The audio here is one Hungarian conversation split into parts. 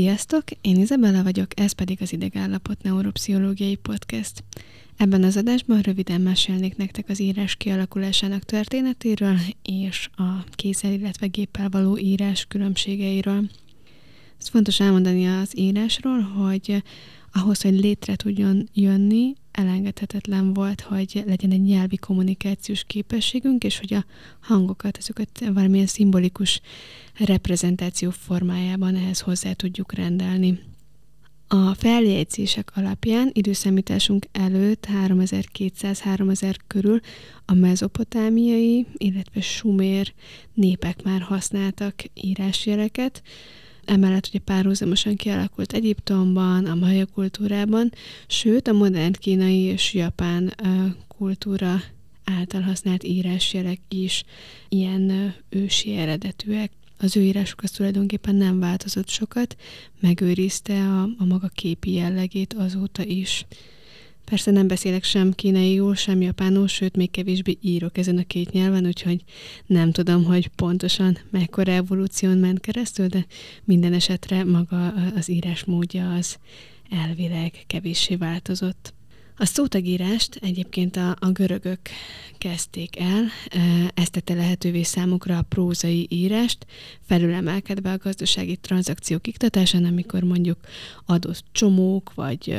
Sziasztok, én Izabella vagyok, ez pedig az Idegállapot Neuropsziológiai Podcast. Ebben az adásban röviden mesélnék nektek az írás kialakulásának történetéről és a kézzel, illetve géppel való írás különbségeiről. Ez fontos elmondani az írásról, hogy ahhoz, hogy létre tudjon jönni, elengedhetetlen volt, hogy legyen egy nyelvi kommunikációs képességünk, és hogy a hangokat, ezeket valamilyen szimbolikus reprezentáció formájában ehhez hozzá tudjuk rendelni. A feljegyzések alapján időszámításunk előtt 3200-3000 körül a mezopotámiai, illetve sumér népek már használtak írásjeleket, emellett ugye párhuzamosan kialakult Egyiptomban, a maja kultúrában, sőt a modern kínai és japán kultúra által használt írásjelek is ilyen ősi eredetűek. Az ő írásuk az tulajdonképpen nem változott sokat, megőrizte a, a maga képi jellegét azóta is. Persze nem beszélek sem kínaiul, sem japánul, sőt, még kevésbé írok ezen a két nyelven, úgyhogy nem tudom, hogy pontosan mekkora evolúción ment keresztül, de minden esetre maga az írás módja az elvileg kevéssé változott. A szótagírást egyébként a, a görögök kezdték el, ezt tette lehetővé számukra a prózai írást, felülemelkedve a gazdasági tranzakciók iktatásán, amikor mondjuk adott csomók vagy,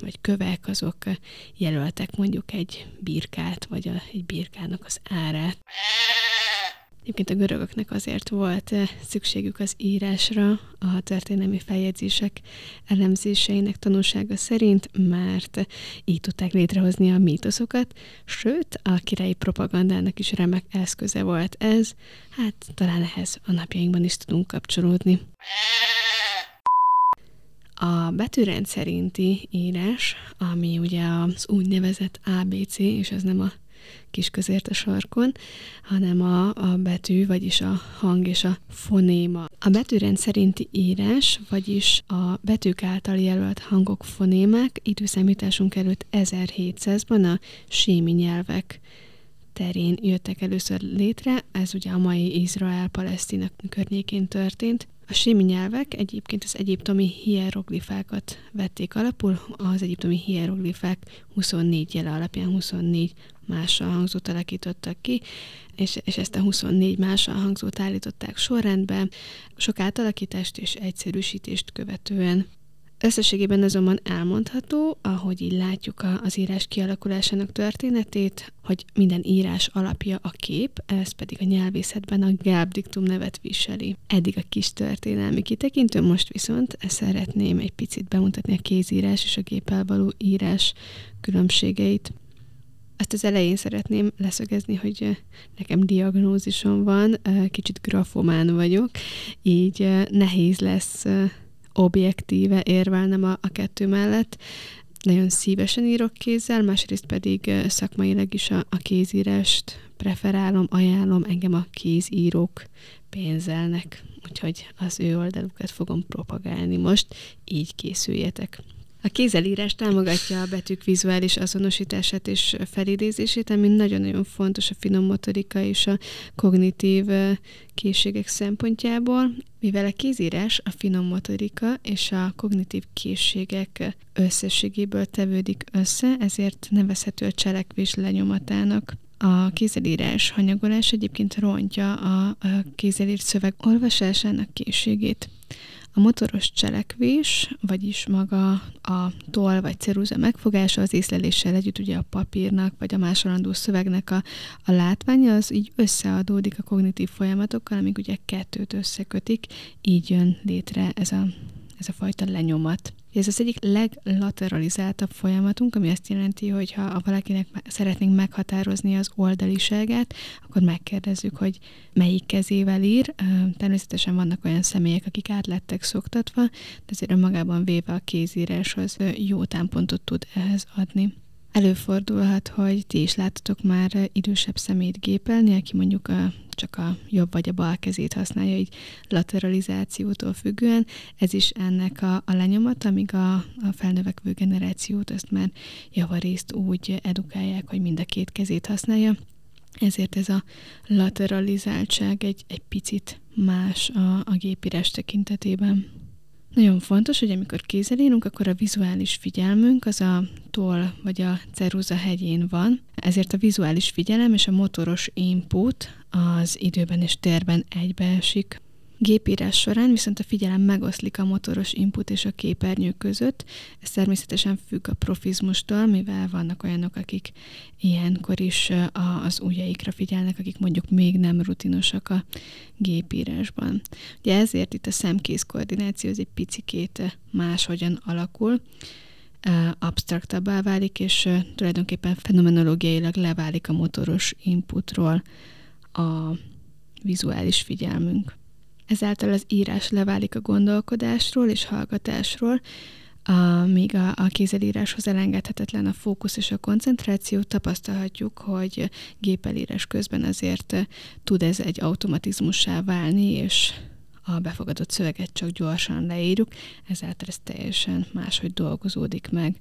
vagy kövek, azok jelöltek mondjuk egy birkát, vagy a, egy birkának az árát. Egyébként a görögöknek azért volt eh, szükségük az írásra a történelmi feljegyzések elemzéseinek tanulsága szerint, mert így tudták létrehozni a mítoszokat, sőt, a királyi propagandának is remek eszköze volt ez, hát talán ehhez a napjainkban is tudunk kapcsolódni. A betűrend szerinti írás, ami ugye az úgynevezett ABC, és ez nem a kis közért a sarkon, hanem a, a betű, vagyis a hang és a fonéma. A betűrend szerinti írás, vagyis a betűk által jelölt hangok fonémák időszámításunk előtt 1700-ban a sémi nyelvek terén jöttek először létre, ez ugye a mai Izrael-Palesztina környékén történt. A sémi nyelvek egyébként az egyiptomi hieroglifákat vették alapul, az egyiptomi hieroglifák 24 jele alapján 24 mással hangzót alakítottak ki, és, és ezt a 24 mással hangzót állították sorrendbe, sok átalakítást és egyszerűsítést követően. Összességében azonban elmondható, ahogy így látjuk az írás kialakulásának történetét, hogy minden írás alapja a kép, ez pedig a nyelvészetben a gelbdiktum nevet viseli. Eddig a kis történelmi kitekintő, most viszont szeretném egy picit bemutatni a kézírás és a géppel való írás különbségeit. Azt az elején szeretném leszögezni, hogy nekem diagnózisom van, kicsit grafomán vagyok, így nehéz lesz objektíve érvelnem a, a kettő mellett. Nagyon szívesen írok kézzel, másrészt pedig szakmailag is a, a kézírást preferálom, ajánlom, engem a kézírók pénzelnek, úgyhogy az ő oldalukat fogom propagálni most, így készüljetek. A kézelírás támogatja a betűk vizuális azonosítását és felidézését, ami nagyon-nagyon fontos a finom motorika és a kognitív készségek szempontjából, mivel a kézírás a finom motorika és a kognitív készségek összességéből tevődik össze, ezért nevezhető a cselekvés lenyomatának. A kézelírás hanyagolás egyébként rontja a, kézelírt szöveg olvasásának készségét. A motoros cselekvés, vagyis maga a toll vagy ceruza megfogása az észleléssel együtt ugye a papírnak vagy a másolandó szövegnek a, a látványa, az így összeadódik a kognitív folyamatokkal, amik ugye kettőt összekötik, így jön létre ez a, ez a fajta lenyomat. Ez az egyik leglateralizáltabb folyamatunk, ami azt jelenti, hogy ha valakinek szeretnénk meghatározni az oldaliságát, akkor megkérdezzük, hogy melyik kezével ír. Természetesen vannak olyan személyek, akik át lettek szoktatva, de azért önmagában véve a kézírás az jó támpontot tud ehhez adni. Előfordulhat, hogy ti is láttatok már idősebb szemét gépelni, aki mondjuk a, csak a jobb vagy a bal kezét használja, így lateralizációtól függően. Ez is ennek a, a lenyomata, amíg a, a felnövekvő generációt ezt már javarészt úgy edukálják, hogy mind a két kezét használja. Ezért ez a lateralizáltság egy, egy picit más a, a gépírás tekintetében. Nagyon fontos, hogy amikor kézzel írunk, akkor a vizuális figyelmünk az a toll vagy a ceruza hegyén van, ezért a vizuális figyelem és a motoros input az időben és térben egybeesik. Gépírás során viszont a figyelem megoszlik a motoros input és a képernyő között. Ez természetesen függ a profizmustól, mivel vannak olyanok, akik ilyenkor is az ujjaikra figyelnek, akik mondjuk még nem rutinosak a gépírásban. Ugye ezért itt a szemkész koordináció az egy picikét máshogyan alakul, absztraktabbá válik, és tulajdonképpen fenomenológiailag leválik a motoros inputról a vizuális figyelmünk. Ezáltal az írás leválik a gondolkodásról és hallgatásról, a, míg a, a kézelíráshoz elengedhetetlen a fókusz és a koncentráció, tapasztalhatjuk, hogy gépelírás közben azért tud ez egy automatizmussá válni, és a befogadott szöveget csak gyorsan leírjuk, ezáltal ez teljesen máshogy dolgozódik meg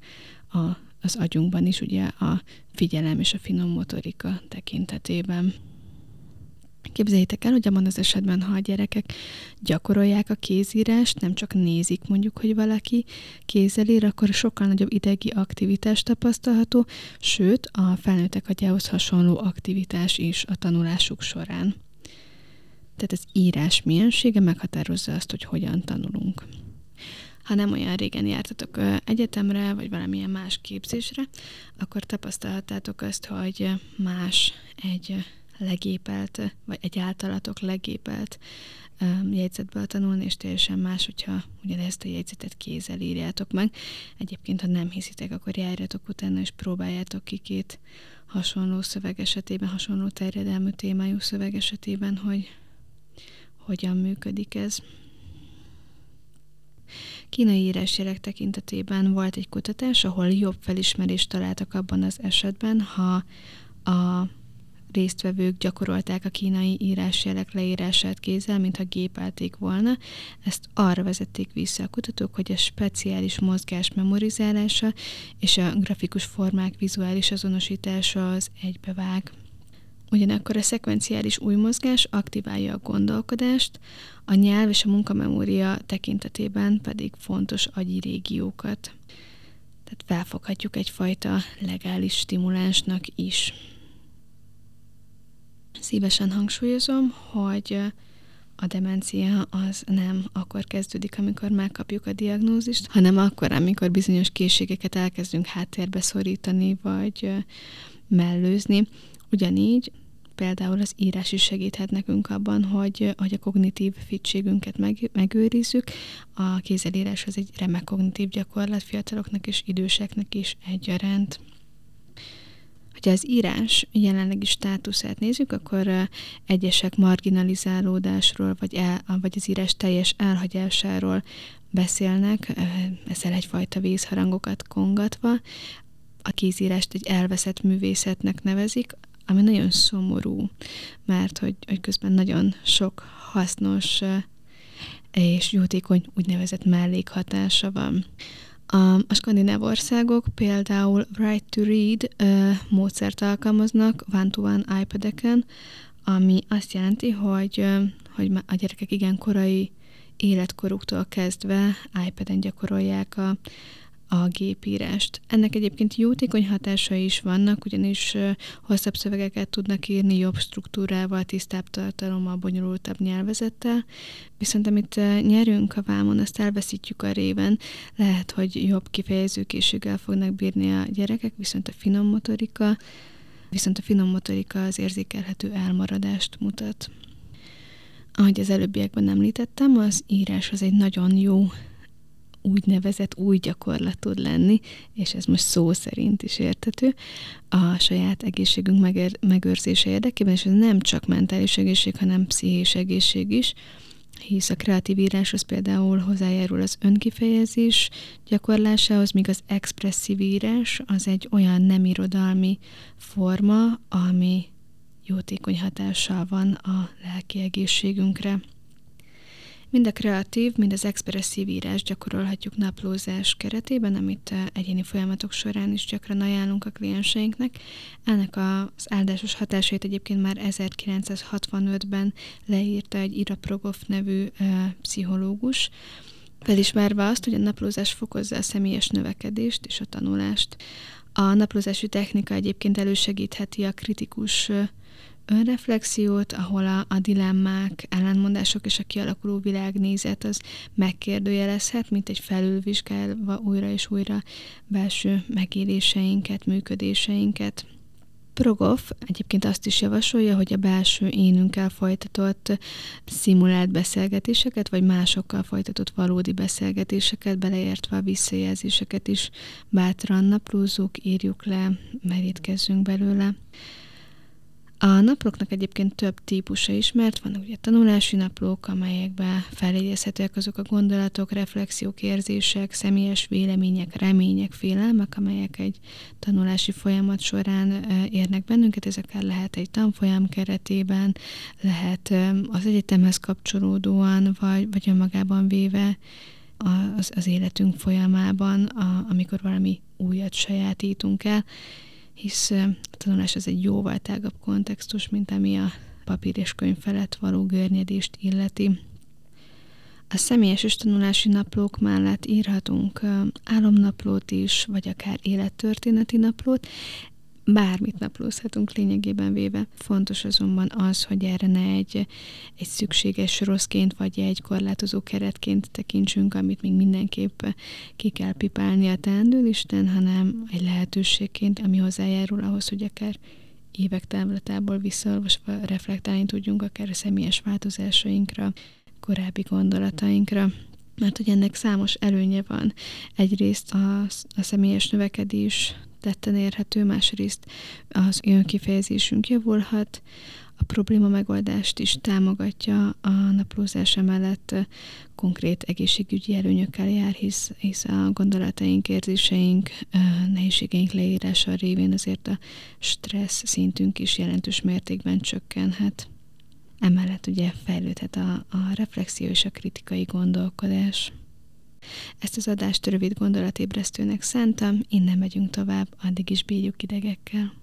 a, az agyunkban is, ugye a figyelem és a finom motorika tekintetében. Képzeljétek el, hogy abban az esetben, ha a gyerekek gyakorolják a kézírást, nem csak nézik mondjuk, hogy valaki kézzel ír, akkor sokkal nagyobb idegi aktivitás tapasztalható, sőt, a felnőttek agyához hasonló aktivitás is a tanulásuk során. Tehát az írás miensége meghatározza azt, hogy hogyan tanulunk. Ha nem olyan régen jártatok egyetemre, vagy valamilyen más képzésre, akkor tapasztalhattátok azt, hogy más egy legépelt, vagy egy általatok legépelt um, jegyzetből tanulni, és teljesen más, hogyha ugyanezt a jegyzetet kézzel írjátok meg. Egyébként, ha nem hiszitek, akkor járjatok utána, és próbáljátok ki két hasonló szöveg esetében, hasonló terjedelmű témájú szöveg esetében, hogy hogyan működik ez. Kínai írásjelek tekintetében volt egy kutatás, ahol jobb felismerést találtak abban az esetben, ha a résztvevők gyakorolták a kínai írásjelek leírását kézzel, mintha gépelték volna. Ezt arra vezették vissza a kutatók, hogy a speciális mozgás memorizálása és a grafikus formák vizuális azonosítása az egybevág. Ugyanakkor a szekvenciális új mozgás aktiválja a gondolkodást, a nyelv és a munkamemória tekintetében pedig fontos agyi régiókat. Tehát felfoghatjuk egyfajta legális stimulánsnak is. Szívesen hangsúlyozom, hogy a demencia az nem akkor kezdődik, amikor megkapjuk a diagnózist, hanem akkor, amikor bizonyos készségeket elkezdünk háttérbe szorítani, vagy mellőzni. Ugyanígy például az írás is segíthet nekünk abban, hogy, hogy a kognitív fittségünket meg, megőrizzük. A kézelírás az egy remek kognitív gyakorlat fiataloknak és időseknek is egyaránt. Ha az írás jelenlegi státuszát nézzük, akkor egyesek marginalizálódásról, vagy, el, vagy az írás teljes elhagyásáról beszélnek, ezzel egyfajta vízharangokat kongatva. A kézírást egy elveszett művészetnek nevezik, ami nagyon szomorú, mert hogy, hogy közben nagyon sok hasznos és jótékony úgynevezett mellékhatása van. A, skandináv országok például Right to Read módszert alkalmaznak one-to-one iPad-eken, ami azt jelenti, hogy, hogy a gyerekek igen korai életkoruktól kezdve iPad-en gyakorolják a, a gépírást. Ennek egyébként jótékony hatásai is vannak, ugyanis hosszabb szövegeket tudnak írni jobb struktúrával, tisztább tartalommal, bonyolultabb nyelvezettel, viszont amit nyerünk a vámon, azt elveszítjük a réven. Lehet, hogy jobb kifejezőkészséggel fognak bírni a gyerekek, viszont a finom motorika, viszont a finom motorika az érzékelhető elmaradást mutat. Ahogy az előbbiekben említettem, az írás az egy nagyon jó úgynevezett új gyakorlat tud lenni, és ez most szó szerint is értető, a saját egészségünk megér, megőrzése érdekében, és ez nem csak mentális egészség, hanem pszichés egészség is, hisz a kreatív írás az például hozzájárul az önkifejezés gyakorlásához, míg az expresszív írás az egy olyan nem irodalmi forma, ami jótékony hatással van a lelki egészségünkre. Mind a kreatív, mind az expresszív írás gyakorolhatjuk naplózás keretében, amit eh, egyéni folyamatok során is gyakran ajánlunk a klienseinknek. Ennek az áldásos hatásait egyébként már 1965-ben leírta egy Ira Progov nevű uh, pszichológus, Felismerve azt, hogy a naplózás fokozza a személyes növekedést és a tanulást. A naplózási technika egyébként elősegítheti a kritikus önreflexiót, ahol a, a dilemmák, ellentmondások és a kialakuló világnézet az megkérdőjelezhet, mint egy felülvizsgálva újra és újra belső megéléseinket, működéseinket. Progoff egyébként azt is javasolja, hogy a belső énünkkel folytatott szimulált beszélgetéseket, vagy másokkal folytatott valódi beszélgetéseket, beleértve a visszajelzéseket is bátran naplózzuk, írjuk le, merítkezzünk belőle. A naplóknak egyébként több típusa ismert, vannak ugye tanulási naplók, amelyekben feljegyezhetőek azok a gondolatok, reflexiók, érzések, személyes vélemények, remények, félelmek, amelyek egy tanulási folyamat során érnek bennünket. Ez akár lehet egy tanfolyam keretében, lehet az egyetemhez kapcsolódóan, vagy, vagy önmagában véve az, az életünk folyamában, a, amikor valami újat sajátítunk el hisz a tanulás az egy jóval tágabb kontextus, mint ami a papír és könyv felett való görnyedést illeti. A személyes és tanulási naplók mellett írhatunk álomnaplót is, vagy akár élettörténeti naplót bármit naplózhatunk lényegében véve. Fontos azonban az, hogy erre ne egy, egy szükséges rosszként, vagy egy korlátozó keretként tekintsünk, amit még mindenképp ki kell pipálni a teendőlisten, hanem egy lehetőségként, ami hozzájárul ahhoz, hogy akár évek távlatából visszaolvasva reflektálni tudjunk akár a személyes változásainkra, korábbi gondolatainkra mert hogy ennek számos előnye van. Egyrészt a, a személyes növekedés tetten érhető, másrészt az önkifejezésünk javulhat, a probléma megoldást is támogatja a naplózás mellett konkrét egészségügyi előnyökkel jár, hisz, hisz a gondolataink, érzéseink, nehézségeink leírása révén azért a stressz szintünk is jelentős mértékben csökkenhet. Emellett ugye fejlődhet a, a reflexió és a kritikai gondolkodás. Ezt az adást rövid gondolatébresztőnek szántam, innen megyünk tovább, addig is bírjuk idegekkel.